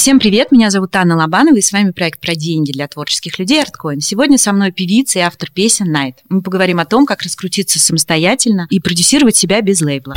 Всем привет, меня зовут Анна Лобанова, и с вами проект про деньги для творческих людей ArtCoin. Сегодня со мной певица и автор песен Найт. Мы поговорим о том, как раскрутиться самостоятельно и продюсировать себя без лейбла.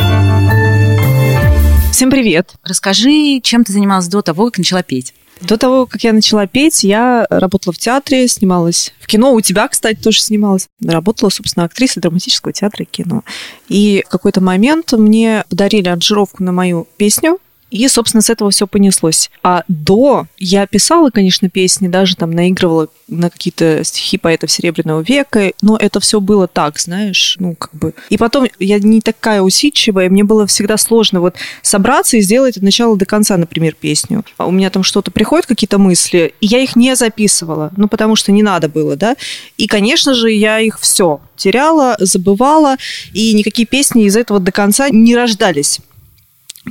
Всем привет! Расскажи, чем ты занималась до того, как начала петь? До того, как я начала петь, я работала в театре, снималась в кино. У тебя, кстати, тоже снималась. Работала, собственно, актрисой драматического театра и кино. И в какой-то момент мне подарили аранжировку на мою песню и, собственно, с этого все понеслось. А до я писала, конечно, песни, даже там наигрывала на какие-то стихи поэтов Серебряного века, но это все было так, знаешь, ну, как бы. И потом я не такая усидчивая, мне было всегда сложно вот собраться и сделать от начала до конца, например, песню. А у меня там что-то приходит, какие-то мысли, и я их не записывала, ну, потому что не надо было, да. И, конечно же, я их все теряла, забывала, и никакие песни из этого до конца не рождались.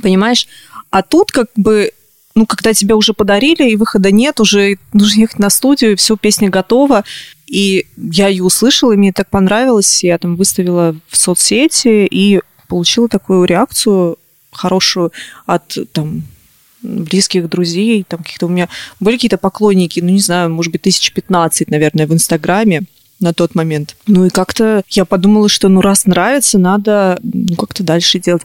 Понимаешь? А тут как бы ну, когда тебя уже подарили, и выхода нет, уже нужно ехать на студию, все, песня готова. И я ее услышала, и мне так понравилось. Я там выставила в соцсети и получила такую реакцию хорошую от там близких друзей, там каких-то у меня были какие-то поклонники, ну, не знаю, может быть, тысяч пятнадцать, наверное, в Инстаграме на тот момент. Ну и как-то я подумала, что ну раз нравится, надо ну, как-то дальше делать.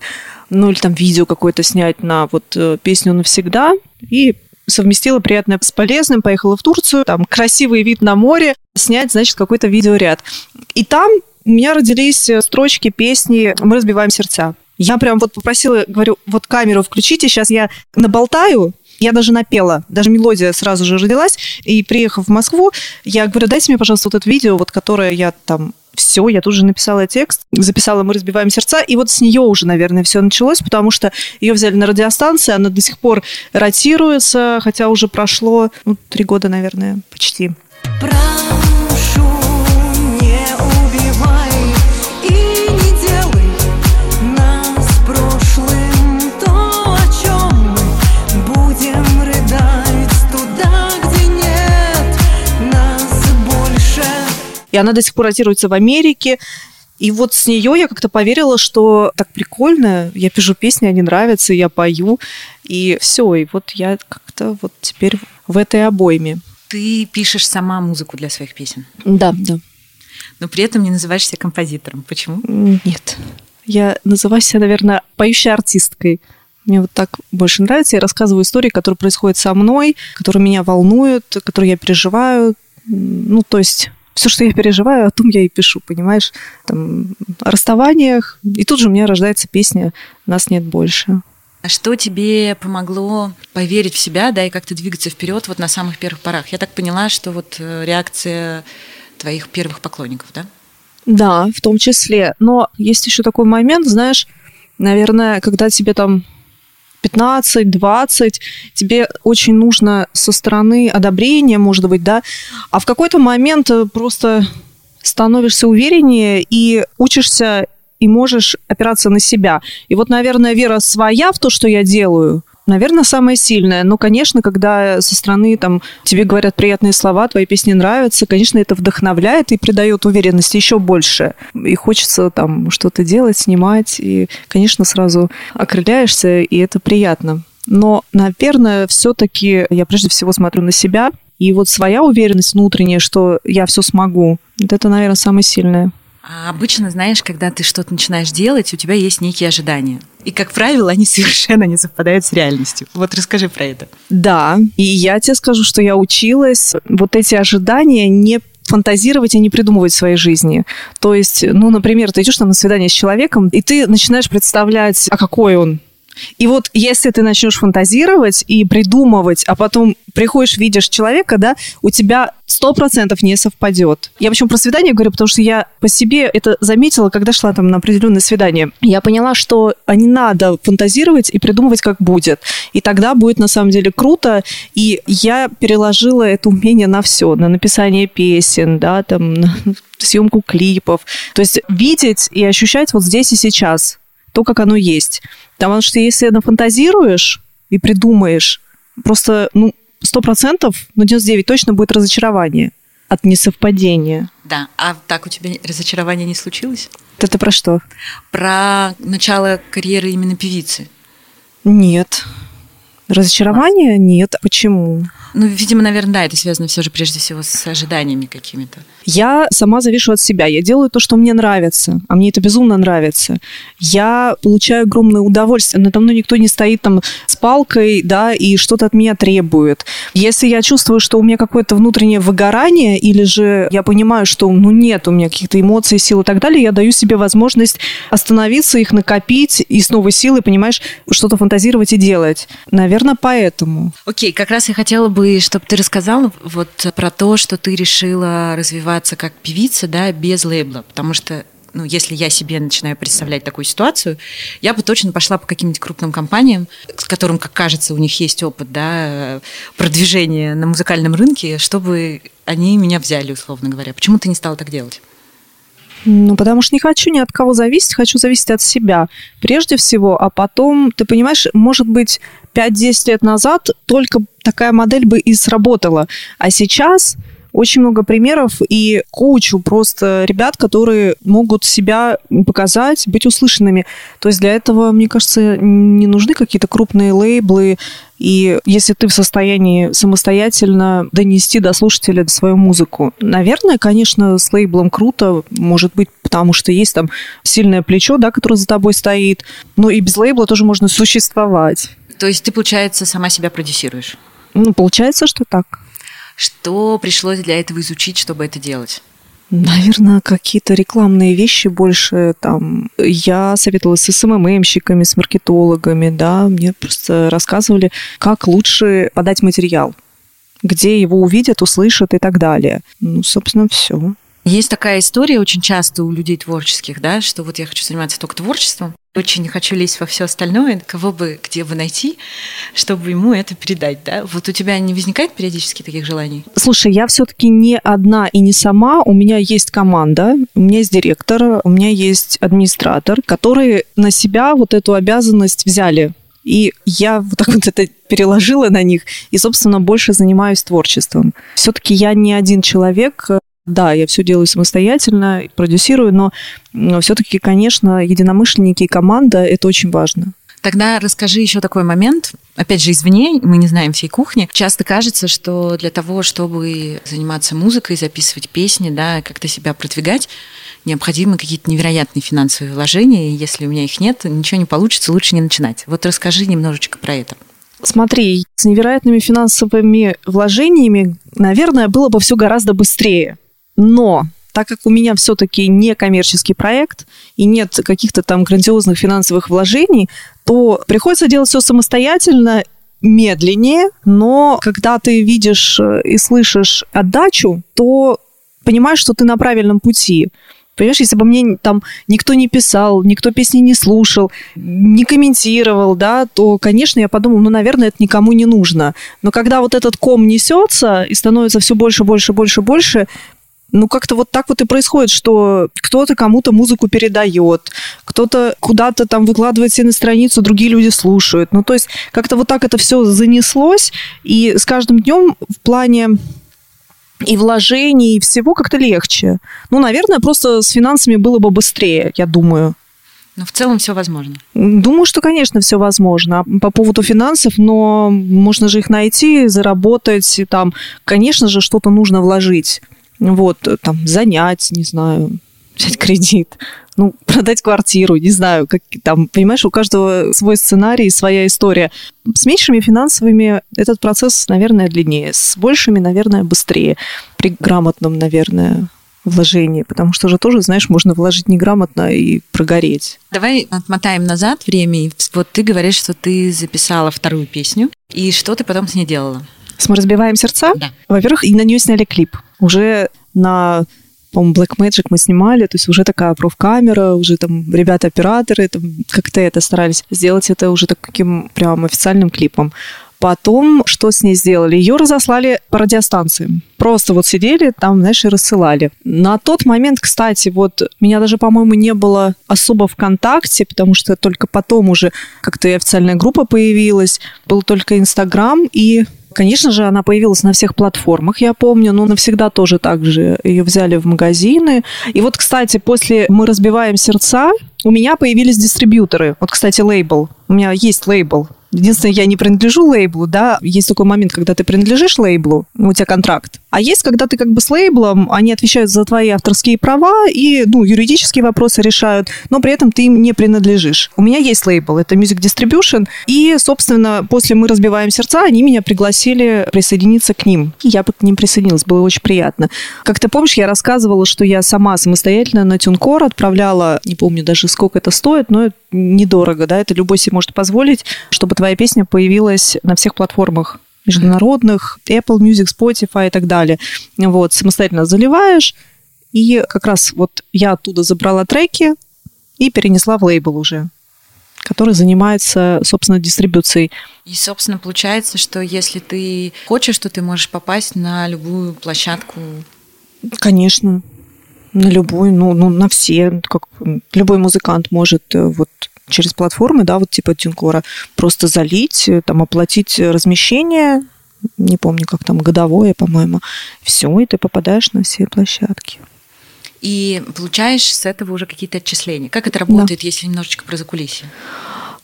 Ну или там видео какое-то снять на вот э, песню «Навсегда». И совместила приятное с полезным, поехала в Турцию, там красивый вид на море, снять, значит, какой-то видеоряд. И там у меня родились э, строчки песни «Мы разбиваем сердца». Я прям вот попросила, говорю, вот камеру включите, сейчас я наболтаю, я даже напела, даже мелодия сразу же родилась. И приехав в Москву, я говорю, дайте мне, пожалуйста, вот это видео, вот которое я там все, я тут же написала текст, записала «Мы разбиваем сердца», и вот с нее уже, наверное, все началось, потому что ее взяли на радиостанции, она до сих пор ротируется, хотя уже прошло ну, три года, наверное, почти. Прошу и она до сих пор ротируется в Америке. И вот с нее я как-то поверила, что так прикольно, я пишу песни, они нравятся, я пою, и все, и вот я как-то вот теперь в этой обойме. Ты пишешь сама музыку для своих песен? Да, да. Но при этом не называешь себя композитором. Почему? Нет. Я называю себя, наверное, поющей артисткой. Мне вот так больше нравится. Я рассказываю истории, которые происходят со мной, которые меня волнуют, которые я переживаю. Ну, то есть все, что я переживаю, о том я и пишу, понимаешь? Там, о расставаниях. И тут же у меня рождается песня «Нас нет больше». А что тебе помогло поверить в себя, да, и как-то двигаться вперед вот на самых первых порах? Я так поняла, что вот э, реакция твоих первых поклонников, да? Да, в том числе. Но есть еще такой момент, знаешь, наверное, когда тебе там 15-20, тебе очень нужно со стороны одобрения, может быть, да, а в какой-то момент э, просто становишься увереннее и учишься и можешь опираться на себя. И вот, наверное, вера своя в то, что я делаю, Наверное, самое сильное. Но, конечно, когда со стороны там тебе говорят приятные слова, твои песни нравятся, конечно, это вдохновляет и придает уверенности еще больше. И хочется там что-то делать, снимать. И, конечно, сразу окрыляешься, и это приятно. Но, наверное, все-таки я прежде всего смотрю на себя. И вот своя уверенность внутренняя, что я все смогу, это, наверное, самое сильное. А обычно, знаешь, когда ты что-то начинаешь делать, у тебя есть некие ожидания. И, как правило, они совершенно не совпадают с реальностью. Вот расскажи про это. Да, и я тебе скажу, что я училась вот эти ожидания не фантазировать и не придумывать своей жизни. То есть, ну, например, ты идешь там на свидание с человеком, и ты начинаешь представлять, а какой он, и вот если ты начнешь фантазировать и придумывать, а потом приходишь, видишь человека, да, у тебя сто процентов не совпадет. Я почему про свидание говорю, потому что я по себе это заметила, когда шла там на определенное свидание. Я поняла, что не надо фантазировать и придумывать, как будет. И тогда будет на самом деле круто. И я переложила это умение на все, на написание песен, да, там, на съемку клипов. То есть видеть и ощущать вот здесь и сейчас то, как оно есть. Потому что если нафантазируешь и придумаешь, просто, ну, сто процентов, ну, 99 точно будет разочарование от несовпадения. Да, а так у тебя разочарование не случилось? Это про что? Про начало карьеры именно певицы. Нет. Разочарования нет. Почему? Ну, видимо, наверное, да, это связано все же прежде всего с ожиданиями какими-то. Я сама завишу от себя. Я делаю то, что мне нравится, а мне это безумно нравится. Я получаю огромное удовольствие. Надо мной никто не стоит там с палкой, да, и что-то от меня требует. Если я чувствую, что у меня какое-то внутреннее выгорание, или же я понимаю, что, ну, нет у меня каких-то эмоций, сил и так далее, я даю себе возможность остановиться, их накопить и с новой силой, понимаешь, что-то фантазировать и делать. Наверное, поэтому. Окей, как раз я хотела бы, чтобы ты рассказала вот про то, что ты решила развиваться как певица, да, без лейбла, потому что ну, если я себе начинаю представлять такую ситуацию, я бы точно пошла по каким-нибудь крупным компаниям, с которым, как кажется, у них есть опыт да, продвижения на музыкальном рынке, чтобы они меня взяли, условно говоря. Почему ты не стала так делать? Ну, потому что не хочу ни от кого зависеть, хочу зависеть от себя прежде всего, а потом, ты понимаешь, может быть, 5-10 лет назад только такая модель бы и сработала, а сейчас очень много примеров и кучу просто ребят, которые могут себя показать, быть услышанными. То есть для этого, мне кажется, не нужны какие-то крупные лейблы. И если ты в состоянии самостоятельно донести до слушателя свою музыку, наверное, конечно, с лейблом круто, может быть, потому что есть там сильное плечо, да, которое за тобой стоит. Но и без лейбла тоже можно существовать. То есть ты, получается, сама себя продюсируешь? Ну, получается, что так. Что пришлось для этого изучить, чтобы это делать? Наверное, какие-то рекламные вещи больше там. Я советовалась с СММщиками, с маркетологами, да, мне просто рассказывали, как лучше подать материал, где его увидят, услышат и так далее. Ну, собственно, все. Есть такая история очень часто у людей творческих, да, что вот я хочу заниматься только творчеством, очень хочу лезть во все остальное, кого бы где бы найти, чтобы ему это передать, да? Вот у тебя не возникает периодически таких желаний? Слушай, я все-таки не одна и не сама. У меня есть команда, у меня есть директор, у меня есть администратор, которые на себя вот эту обязанность взяли. И я вот так вот это переложила на них и, собственно, больше занимаюсь творчеством. Все-таки я не один человек, да, я все делаю самостоятельно, продюсирую, но, все-таки, конечно, единомышленники и команда это очень важно. Тогда расскажи еще такой момент. Опять же, извини, мы не знаем всей кухни. Часто кажется, что для того, чтобы заниматься музыкой, записывать песни, да, как-то себя продвигать, необходимы какие-то невероятные финансовые вложения. И если у меня их нет, ничего не получится, лучше не начинать. Вот расскажи немножечко про это. Смотри, с невероятными финансовыми вложениями, наверное, было бы все гораздо быстрее. Но так как у меня все-таки не коммерческий проект и нет каких-то там грандиозных финансовых вложений, то приходится делать все самостоятельно, медленнее, но когда ты видишь э, и слышишь отдачу, то понимаешь, что ты на правильном пути. Понимаешь, если бы мне там никто не писал, никто песни не слушал, не комментировал, да, то, конечно, я подумала, ну, наверное, это никому не нужно. Но когда вот этот ком несется и становится все больше, больше, больше, больше, ну, как-то вот так вот и происходит, что кто-то кому-то музыку передает, кто-то куда-то там выкладывает себе на страницу, другие люди слушают. Ну, то есть как-то вот так это все занеслось, и с каждым днем в плане и вложений, и всего как-то легче. Ну, наверное, просто с финансами было бы быстрее, я думаю. Но в целом все возможно. Думаю, что, конечно, все возможно. По поводу финансов, но можно же их найти, заработать. Там, конечно же, что-то нужно вложить. Вот, э, там, занять, не знаю, взять кредит, ну, продать квартиру, не знаю, как там, понимаешь, у каждого свой сценарий, своя история. С меньшими финансовыми этот процесс, наверное, длиннее, с большими, наверное, быстрее, при грамотном, наверное, вложении, потому что же тоже, знаешь, можно вложить неграмотно и прогореть. Давай отмотаем назад время. Вот ты говоришь, что ты записала вторую песню, и что ты потом с ней делала? С «Мы разбиваем сердца»? Да. Во-первых, и на нее сняли клип. Уже на по-моему, Black Magic мы снимали, то есть уже такая профкамера, уже там ребята-операторы там как-то это старались сделать это уже таким прям официальным клипом. Потом что с ней сделали? Ее разослали по радиостанциям. Просто вот сидели там, знаешь, и рассылали. На тот момент, кстати, вот меня даже, по-моему, не было особо ВКонтакте, потому что только потом уже как-то и официальная группа появилась. Был только Инстаграм и Конечно же, она появилась на всех платформах, я помню, но навсегда тоже так же ее взяли в магазины. И вот, кстати, после «Мы разбиваем сердца» у меня появились дистрибьюторы. Вот, кстати, лейбл. У меня есть лейбл Единственное, я не принадлежу лейблу, да, есть такой момент, когда ты принадлежишь лейблу, у тебя контракт, а есть, когда ты как бы с лейблом, они отвечают за твои авторские права и, ну, юридические вопросы решают, но при этом ты им не принадлежишь. У меня есть лейбл, это Music Distribution, и, собственно, после «Мы разбиваем сердца» они меня пригласили присоединиться к ним. Я бы к ним присоединилась, было очень приятно. Как ты помнишь, я рассказывала, что я сама самостоятельно на Тюнкор отправляла, не помню даже сколько это стоит, но недорого, да, это любой себе может позволить, чтобы твоя песня появилась на всех платформах международных, Apple Music, Spotify и так далее. Вот, самостоятельно заливаешь, и как раз вот я оттуда забрала треки и перенесла в лейбл уже который занимается, собственно, дистрибуцией. И, собственно, получается, что если ты хочешь, то ты можешь попасть на любую площадку. Конечно, на любую, ну, ну на все. Как любой музыкант может э, вот через платформы, да, вот типа Тинкора, просто залить, э, там, оплатить размещение, не помню, как там, годовое, по-моему. Все, и ты попадаешь на все площадки. И получаешь с этого уже какие-то отчисления. Как это работает, да. если немножечко про закулисье?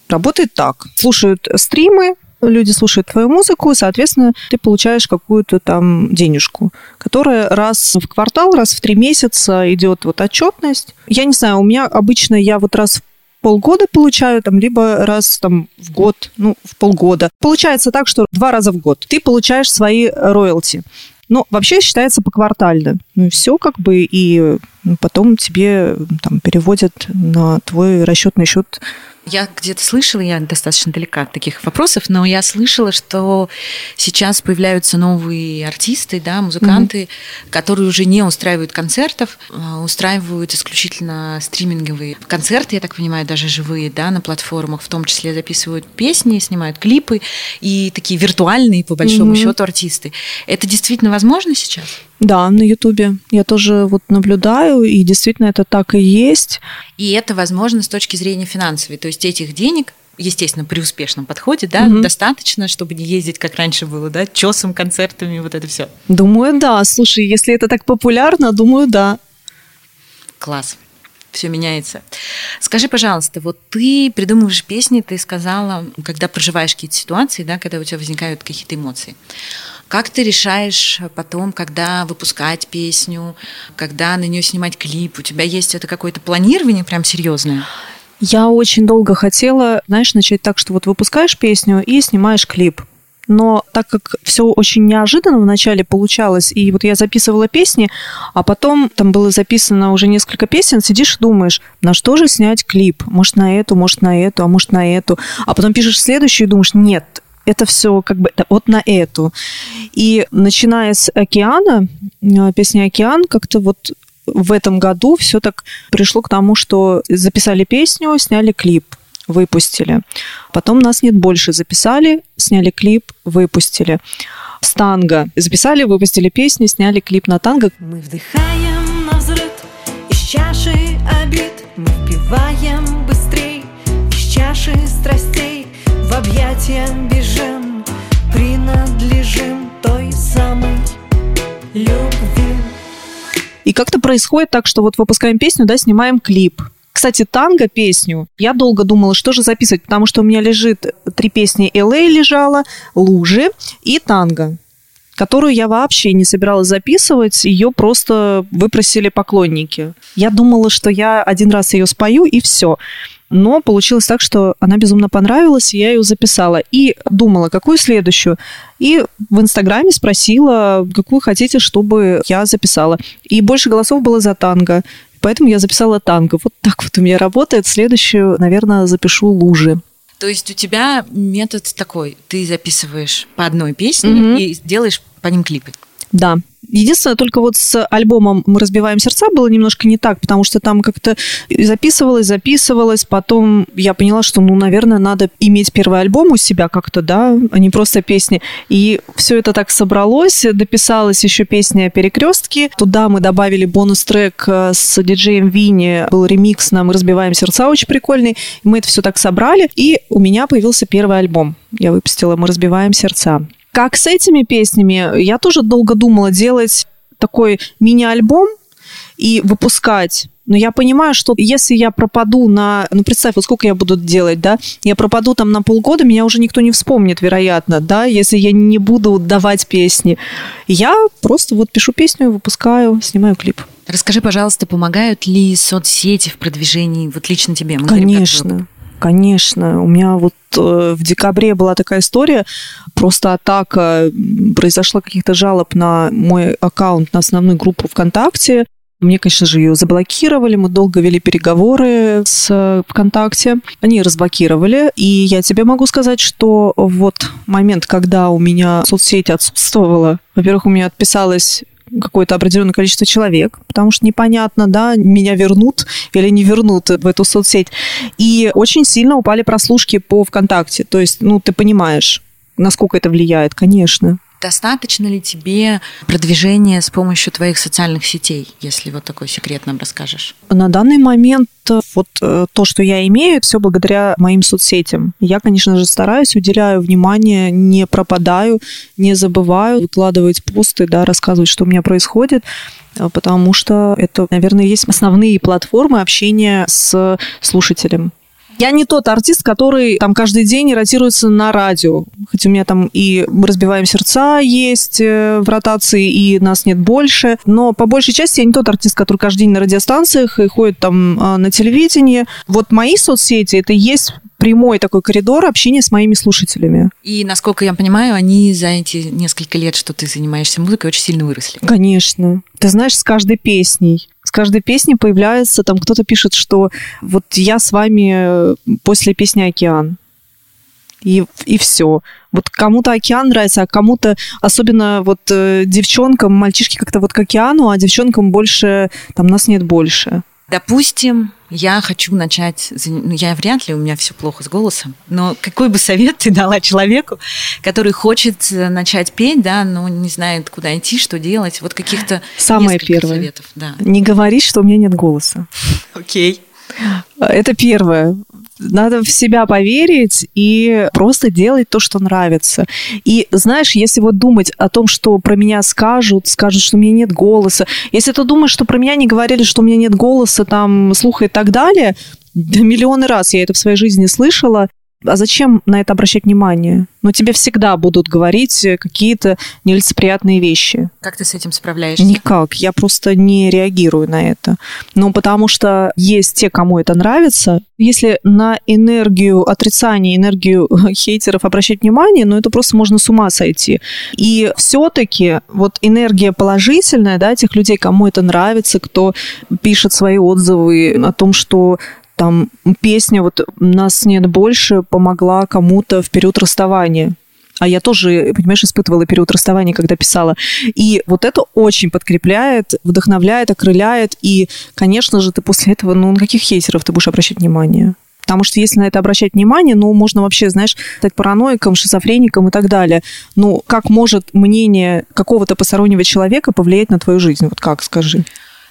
Работает так. Слушают стримы, люди слушают твою музыку, соответственно, ты получаешь какую-то там денежку, которая раз в квартал, раз в три месяца идет вот отчетность. Я не знаю, у меня обычно я вот раз в полгода получаю, там, либо раз там, в год, ну, в полгода. Получается так, что два раза в год ты получаешь свои роялти. Но вообще считается поквартально. Ну и все как бы, и потом тебе там переводят на твой расчетный счет я где-то слышала, я достаточно далека от таких вопросов, но я слышала, что сейчас появляются новые артисты, да, музыканты, mm-hmm. которые уже не устраивают концертов, а устраивают исключительно стриминговые концерты, я так понимаю, даже живые, да, на платформах, в том числе записывают песни, снимают клипы и такие виртуальные, по большому mm-hmm. счету, артисты. Это действительно возможно сейчас? Да, на Ютубе. Я тоже вот наблюдаю, и действительно это так и есть. И это возможно с точки зрения финансовой. То есть этих денег естественно, при успешном подходе, да, угу. достаточно, чтобы не ездить, как раньше было, да, чесом, концертами, вот это все. Думаю, да. Слушай, если это так популярно, думаю, да. Класс. Все меняется. Скажи, пожалуйста, вот ты придумываешь песни, ты сказала, когда проживаешь какие-то ситуации, да, когда у тебя возникают какие-то эмоции. Как ты решаешь потом, когда выпускать песню, когда на нее снимать клип? У тебя есть это какое-то планирование прям серьезное? Я очень долго хотела, знаешь, начать так, что вот выпускаешь песню и снимаешь клип. Но так как все очень неожиданно вначале получалось, и вот я записывала песни, а потом там было записано уже несколько песен, сидишь и думаешь, на что же снять клип? Может, на эту, может, на эту, а может, на эту. А потом пишешь следующую и думаешь, нет, это все как бы вот на эту. И начиная с океана, э, песня «Океан», как-то вот в этом году все так пришло к тому, что записали песню, сняли клип, выпустили. Потом нас нет больше, записали, сняли клип, выпустили. С танго записали, выпустили песню, сняли клип на танго. Мы вдыхаем на взрыв из чаши обид, мы впиваем быстрей из чаши страстей в объятия бежим, принадлежим той самой любви. И как-то происходит так, что вот выпускаем песню, да, снимаем клип. Кстати, танго песню я долго думала, что же записывать, потому что у меня лежит три песни LA лежала, лужи и танго которую я вообще не собиралась записывать, ее просто выпросили поклонники. Я думала, что я один раз ее спою и все. Но получилось так, что она безумно понравилась, и я ее записала. И думала, какую следующую. И в Инстаграме спросила, какую хотите, чтобы я записала. И больше голосов было за танго. Поэтому я записала танго. Вот так вот у меня работает. Следующую, наверное, запишу лужи. То есть у тебя метод такой, ты записываешь по одной песне mm-hmm. и делаешь по ним клипы. Да. Единственное, только вот с альбомом «Мы разбиваем сердца» было немножко не так, потому что там как-то записывалось, записывалось, потом я поняла, что, ну, наверное, надо иметь первый альбом у себя как-то, да, а не просто песни. И все это так собралось, дописалась еще песня «Перекрестки», туда мы добавили бонус-трек э, с диджеем Винни, был ремикс на «Мы разбиваем сердца», очень прикольный, мы это все так собрали, и у меня появился первый альбом. Я выпустила «Мы разбиваем сердца». Как с этими песнями, я тоже долго думала делать такой мини-альбом и выпускать Но я понимаю, что если я пропаду на... Ну, представь, вот сколько я буду делать, да? Я пропаду там на полгода, меня уже никто не вспомнит, вероятно, да, если я не буду давать песни. Я просто вот пишу песню, выпускаю, снимаю клип. Расскажи, пожалуйста, помогают ли соцсети в продвижении, вот лично тебе? Мы Конечно. Конечно, у меня вот э, в декабре была такая история, просто атака, произошла каких-то жалоб на мой аккаунт, на основную группу ВКонтакте. Мне, конечно же, ее заблокировали, мы долго вели переговоры с ВКонтакте. Они разблокировали, и я тебе могу сказать, что вот момент, когда у меня соцсеть отсутствовала, во-первых, у меня отписалось какое-то определенное количество человек, потому что непонятно, да, меня вернут или не вернут в эту соцсеть. И очень сильно упали прослушки по ВКонтакте. То есть, ну, ты понимаешь, насколько это влияет, конечно. Достаточно ли тебе продвижения с помощью твоих социальных сетей, если вот такой секрет нам расскажешь? На данный момент э, вот э, то, что я имею, все благодаря моим соцсетям. Я, конечно же, стараюсь, уделяю внимание, не пропадаю, не забываю выкладывать посты, да, рассказывать, что у меня происходит э, потому что это, наверное, есть основные платформы общения с слушателем. Я не тот артист, который там каждый день ротируется на радио. Хотя у меня там и «Мы разбиваем сердца» есть э, в ротации, и нас нет больше. Но по большей части я не тот артист, который каждый день на радиостанциях и ходит там а, на телевидении. Вот мои соцсети — это есть прямой такой коридор общения с моими слушателями. И, насколько я понимаю, они за эти несколько лет, что ты занимаешься музыкой, очень сильно выросли. Конечно. Ты знаешь, с каждой песней каждой песней появляется, там кто-то пишет, что вот я с вами после песни «Океан». И, и все. Вот кому-то океан нравится, а кому-то, особенно вот э, девчонкам, мальчишки как-то вот к океану, а девчонкам больше, там нас нет больше. Допустим, я хочу начать, ну, я вряд ли, у меня все плохо с голосом, но какой бы совет ты дала человеку, который хочет э, начать петь, да, но не знает, куда идти, что делать, вот каких-то Самое первое. советов. Да. Не говори, что у меня нет голоса. Окей. Это первое надо в себя поверить и просто делать то, что нравится. И знаешь, если вот думать о том, что про меня скажут, скажут, что у меня нет голоса, если ты думаешь, что про меня не говорили, что у меня нет голоса, там, слуха и так далее, да миллионы раз я это в своей жизни слышала, а зачем на это обращать внимание? Но тебе всегда будут говорить какие-то нелицеприятные вещи. Как ты с этим справляешься? Никак. Я просто не реагирую на это. Ну, потому что есть те, кому это нравится. Если на энергию отрицания, энергию хейтеров обращать внимание, ну, это просто можно с ума сойти. И все-таки вот энергия положительная, да, тех людей, кому это нравится, кто пишет свои отзывы о том, что там песня вот «Нас нет больше» помогла кому-то в период расставания. А я тоже, понимаешь, испытывала период расставания, когда писала. И вот это очень подкрепляет, вдохновляет, окрыляет. И, конечно же, ты после этого, ну, на каких хейтеров ты будешь обращать внимание? Потому что если на это обращать внимание, ну, можно вообще, знаешь, стать параноиком, шизофреником и так далее. Ну, как может мнение какого-то постороннего человека повлиять на твою жизнь? Вот как, скажи?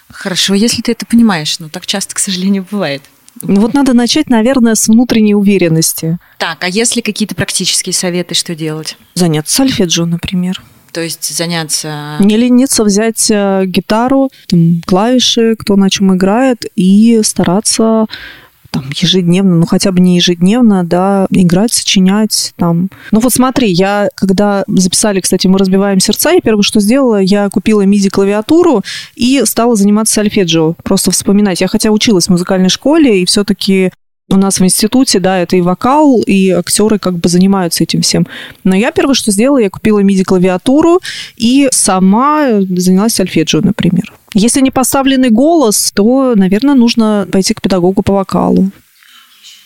Хорошо, если ты это понимаешь, но так часто, к сожалению, бывает. Ну вот надо начать, наверное, с внутренней уверенности. Так, а если какие-то практические советы, что делать? Заняться сольфеджио, например. То есть заняться... Не лениться взять э, гитару, там, клавиши, кто на чем играет, и стараться там, ежедневно, ну хотя бы не ежедневно, да, играть, сочинять там. Ну вот смотри, я когда записали, кстати, мы разбиваем сердца, я первое, что сделала, я купила MIDI-клавиатуру и стала заниматься сольфеджио, просто вспоминать. Я хотя училась в музыкальной школе, и все-таки у нас в институте, да, это и вокал, и актеры как бы занимаются этим всем. Но я первое, что сделала, я купила MIDI-клавиатуру и сама занялась сольфеджио, например. Если не поставленный голос, то, наверное, нужно пойти к педагогу по вокалу.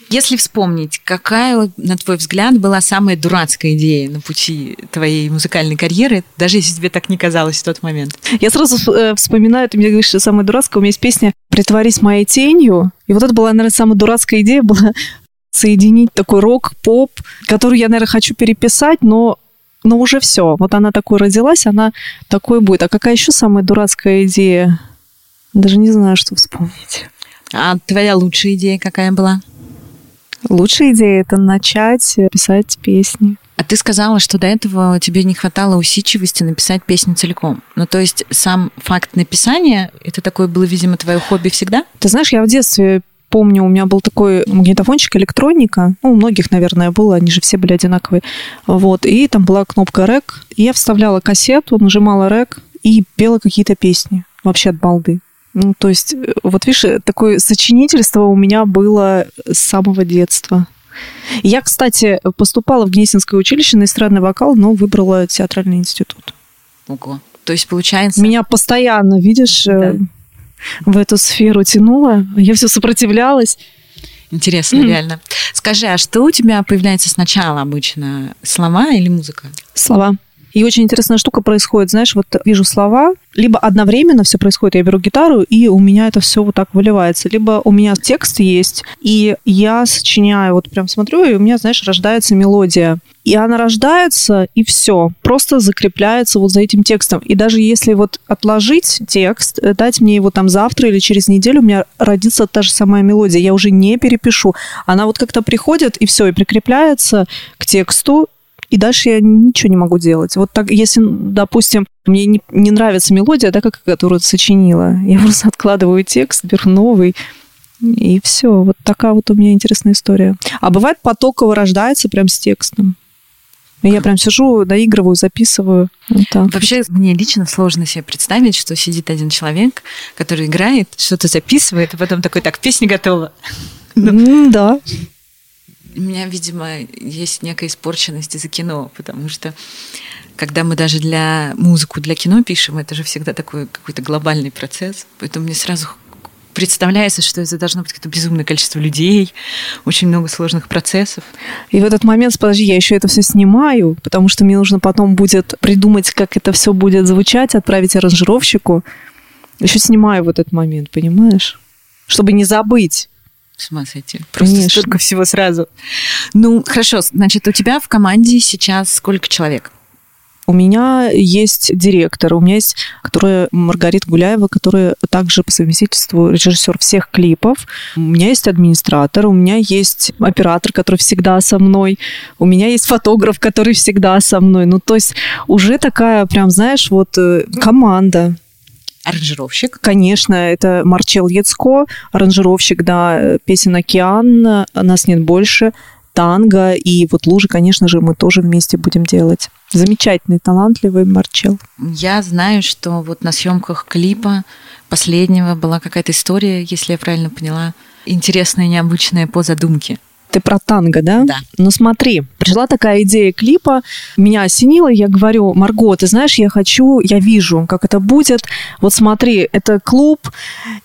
Если вспомнить, какая, на твой взгляд, была самая дурацкая идея на пути твоей музыкальной карьеры, даже если тебе так не казалось в тот момент? Я сразу э, вспоминаю, ты мне говоришь, что самая дурацкая, у меня есть песня «Притворись моей тенью», и вот это была, наверное, самая дурацкая идея была соединить такой рок, поп, который я, наверное, хочу переписать, но но уже все. Вот она такой родилась, она такой будет. А какая еще самая дурацкая идея? Даже не знаю, что вспомнить. А твоя лучшая идея какая была? Лучшая идея это начать писать песни. А ты сказала, что до этого тебе не хватало усидчивости написать песню целиком. Ну, то есть сам факт написания, это такое было, видимо, твое хобби всегда? Ты знаешь, я в детстве помню, у меня был такой магнитофончик электроника, ну, у многих, наверное, было, они же все были одинаковые, вот, и там была кнопка рек, и я вставляла кассету, нажимала рек и пела какие-то песни, вообще от балды. Ну, то есть, э, вот видишь, такое сочинительство у меня было с самого детства. Я, кстати, поступала в Гнесинское училище на эстрадный вокал, но выбрала театральный институт. Ого. То есть, получается... Меня постоянно, видишь, да. В эту сферу тянуло. Я все сопротивлялась. Интересно, mm. реально. Скажи, а что у тебя появляется сначала обычно? Слова или музыка? Слова. И очень интересная штука происходит, знаешь, вот вижу слова, либо одновременно все происходит, я беру гитару, и у меня это все вот так выливается, либо у меня текст есть, и я сочиняю, вот прям смотрю, и у меня, знаешь, рождается мелодия. И она рождается, и все, просто закрепляется вот за этим текстом. И даже если вот отложить текст, э, дать мне его там завтра или через неделю, у меня родится та же самая мелодия. Я уже не перепишу. Она вот как-то приходит, и все, и прикрепляется к тексту, и дальше я ничего не могу делать. Вот так, если, допустим, мне не, не нравится мелодия, да, как, которую сочинила, я просто откладываю текст, беру новый, и все. Вот такая вот у меня интересная история. А бывает потоково рождается прям с текстом. Я прям сижу, доигрываю, записываю. Вот так. Вообще, мне лично сложно себе представить, что сидит один человек, который играет, что-то записывает, и потом такой, так, песня готова. Ну, да у меня, видимо, есть некая испорченность из-за кино, потому что когда мы даже для музыку для кино пишем, это же всегда такой какой-то глобальный процесс. Поэтому мне сразу представляется, что это должно быть какое-то безумное количество людей, очень много сложных процессов. И в этот момент, подожди, я еще это все снимаю, потому что мне нужно потом будет придумать, как это все будет звучать, отправить аранжировщику. Еще снимаю в этот момент, понимаешь? Чтобы не забыть. С ума сойти. Просто Конечно. столько всего сразу. Ну, хорошо. Значит, у тебя в команде сейчас сколько человек? У меня есть директор, у меня есть, которая Маргарита Гуляева, которая также по совместительству режиссер всех клипов. У меня есть администратор, у меня есть оператор, который всегда со мной, у меня есть фотограф, который всегда со мной. Ну, то есть уже такая прям, знаешь, вот э, команда аранжировщик. Конечно, это Марчел Яцко, аранжировщик, да, песен «Океан», «Нас нет больше», танго и вот лужи, конечно же, мы тоже вместе будем делать. Замечательный, талантливый Марчел. Я знаю, что вот на съемках клипа последнего была какая-то история, если я правильно поняла, интересная, необычная по задумке. Ты про танго, да? Да. Ну смотри, пришла такая идея клипа, меня осенило, я говорю, Марго, ты знаешь, я хочу, я вижу, как это будет. Вот смотри, это клуб,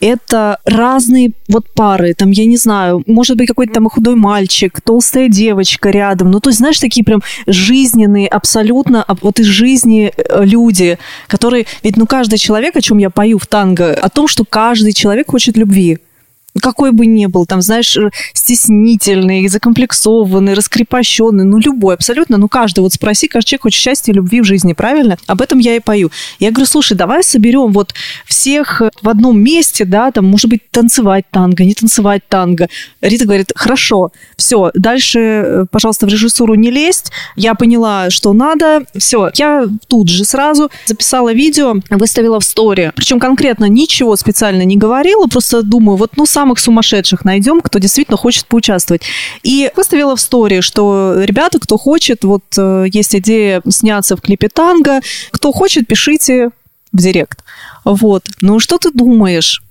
это разные вот пары, там, я не знаю, может быть, какой-то там худой мальчик, толстая девочка рядом. Ну, то есть, знаешь, такие прям жизненные, абсолютно вот из жизни э, люди, которые... Ведь, ну, каждый человек, о чем я пою в танго, о том, что каждый человек хочет любви какой бы ни был, там, знаешь, э, стеснительный, закомплексованный, раскрепощенный, ну, любой абсолютно, ну, каждый, вот спроси, каждый человек хочет счастья и любви в жизни, правильно? Об этом я и пою. Я говорю, слушай, давай соберем вот всех в одном месте, да, там, может быть, танцевать танго, не танцевать танго. Рита говорит, хорошо, все, дальше, э, пожалуйста, в режиссуру не лезть, я поняла, что надо, все, я тут же сразу записала видео, выставила в стори, причем конкретно ничего специально не говорила, просто думаю, вот, ну, сам самых сумасшедших найдем, кто действительно хочет поучаствовать. И выставила в стори, что ребята, кто хочет, вот э, есть идея сняться в клипе танго, кто хочет, пишите в директ. Вот. Ну, что ты думаешь?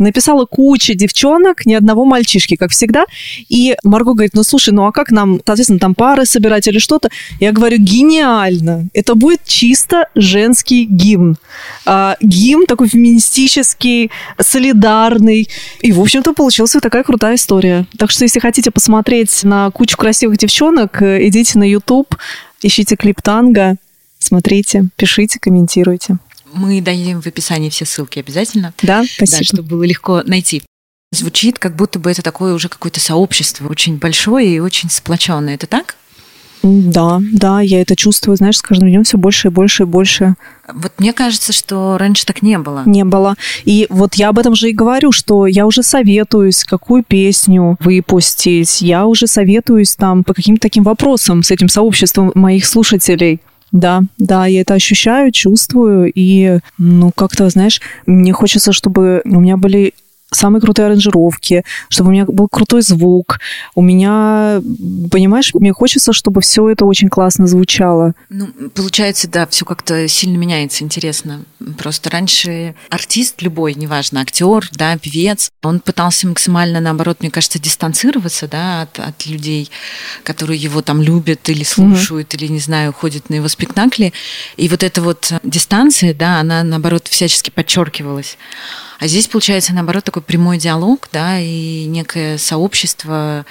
Написала куча девчонок, ни одного мальчишки, как всегда. И Марго говорит, ну слушай, ну а как нам, соответственно, там пары собирать или что-то? Я говорю, гениально. Это будет чисто женский гимн. А, гимн такой феминистический, солидарный. И, в общем-то, получилась вот такая крутая история. Так что, если хотите посмотреть на кучу красивых девчонок, э, идите на YouTube, ищите клип танго, смотрите, пишите, комментируйте. Мы дадим в описании все ссылки обязательно. Да, спасибо. Да, чтобы было легко найти. Звучит, как будто бы это такое уже какое-то сообщество очень большое и очень сплоченное. Это так? Да, да, я это чувствую, знаешь, с каждым днем все больше и больше и больше. Вот мне кажется, что раньше так не было. Не было. И вот я об этом же и говорю, что я уже советуюсь, какую песню выпустить. Я уже советуюсь там по каким-то таким вопросам с этим сообществом моих слушателей. Да, да, я это ощущаю, чувствую, и, ну, как-то, знаешь, мне хочется, чтобы у меня были самые крутые аранжировки, чтобы у меня был крутой звук. У меня, понимаешь, мне хочется, чтобы все это очень классно звучало. Ну, получается, да, все как-то сильно меняется, интересно. Просто раньше артист любой, неважно, актер, да, певец, он пытался максимально, наоборот, мне кажется, дистанцироваться, да, от, от людей, которые его там любят или слушают, mm-hmm. или, не знаю, ходят на его спектакли. И вот эта вот дистанция, да, она, наоборот, всячески подчеркивалась. А здесь, получается, наоборот, такой прямой диалог, да, и некое сообщество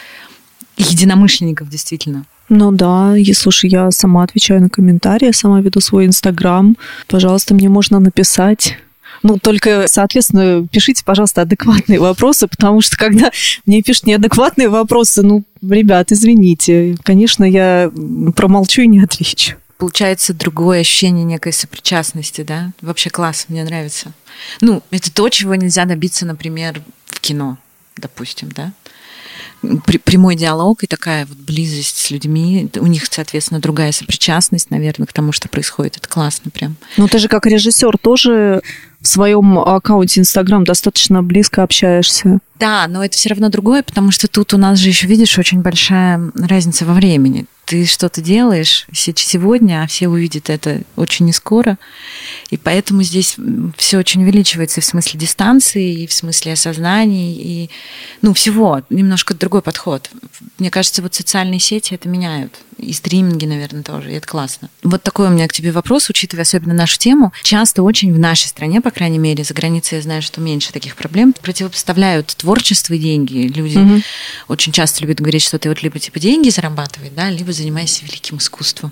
единомышленников, действительно. Ну да, и слушай, я сама отвечаю на комментарии, сама веду свой инстаграм. Пожалуйста, мне можно написать. Ну, только, соответственно, пишите, пожалуйста, адекватные вопросы, потому что когда мне пишут неадекватные вопросы, ну, ребят, извините, конечно, я промолчу и не отвечу получается другое ощущение некой сопричастности, да? Вообще класс, мне нравится. Ну, это то, чего нельзя добиться, например, в кино, допустим, да? прямой диалог и такая вот близость с людьми. У них, соответственно, другая сопричастность, наверное, к тому, что происходит. Это классно прям. Ну, ты же как режиссер тоже в своем аккаунте Инстаграм достаточно близко общаешься. Да, но это все равно другое, потому что тут у нас же еще, видишь, очень большая разница во времени ты что-то делаешь сегодня, а все увидят это очень не скоро. И поэтому здесь все очень увеличивается в смысле дистанции, и в смысле осознания, и ну, всего. Немножко другой подход. Мне кажется, вот социальные сети это меняют. И стриминги, наверное, тоже. И это классно. Вот такой у меня к тебе вопрос, учитывая особенно нашу тему. Часто очень в нашей стране, по крайней мере, за границей я знаю, что меньше таких проблем, противопоставляют творчество и деньги. Люди угу. очень часто любят говорить, что ты вот либо типа деньги зарабатывай, да, либо занимайся великим искусством.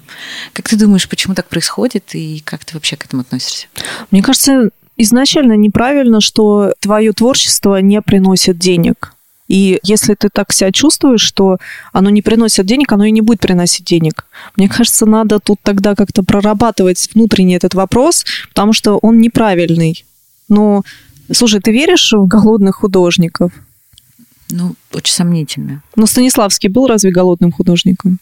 Как ты думаешь, почему так происходит и как ты вообще к этому относишься? Мне кажется, изначально неправильно, что твое творчество не приносит денег. И если ты так себя чувствуешь, что оно не приносит денег, оно и не будет приносить денег. Мне кажется, надо тут тогда как-то прорабатывать внутренний этот вопрос, потому что он неправильный. Но, слушай, ты веришь в голодных художников? Ну, очень сомнительно. Но Станиславский был разве голодным художником?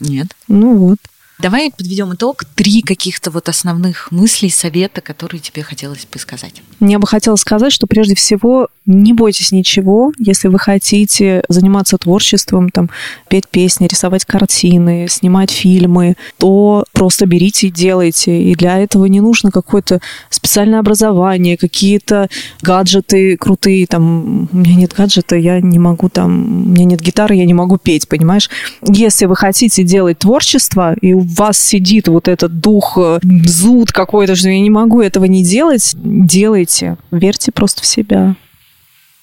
Нет. Ну вот. Давай подведем итог. Три каких-то вот основных мыслей, совета, которые тебе хотелось бы сказать. Мне бы хотелось сказать, что прежде всего не бойтесь ничего, если вы хотите заниматься творчеством, там, петь песни, рисовать картины, снимать фильмы, то просто берите и делайте. И для этого не нужно какое-то специальное образование, какие-то гаджеты крутые. Там, у меня нет гаджета, я не могу там, у меня нет гитары, я не могу петь, понимаешь? Если вы хотите делать творчество, и вас сидит вот этот дух, э, зуд какой-то, что я не могу этого не делать, делайте. Верьте просто в себя.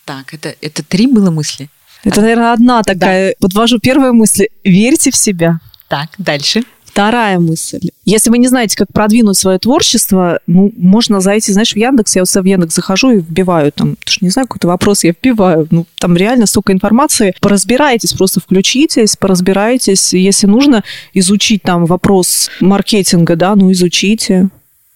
Так, это, это три было мысли? Это, наверное, одна такая. Да. Подвожу первая мысль. Верьте в себя. Так, дальше. Вторая мысль. Если вы не знаете, как продвинуть свое творчество, ну, можно зайти, знаешь, в Яндекс, я вот в Яндекс захожу и вбиваю там, потому что не знаю, какой-то вопрос я вбиваю, ну, там реально столько информации. Поразбирайтесь, просто включитесь, поразбирайтесь. Если нужно изучить там вопрос маркетинга, да, ну, изучите.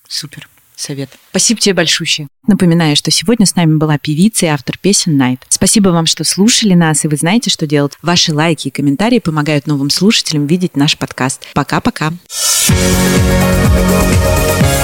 Супер совет. Спасибо тебе большое. Напоминаю, что сегодня с нами была певица и автор песен Найт. Спасибо вам, что слушали нас, и вы знаете, что делать. Ваши лайки и комментарии помогают новым слушателям видеть наш подкаст. Пока-пока. thank you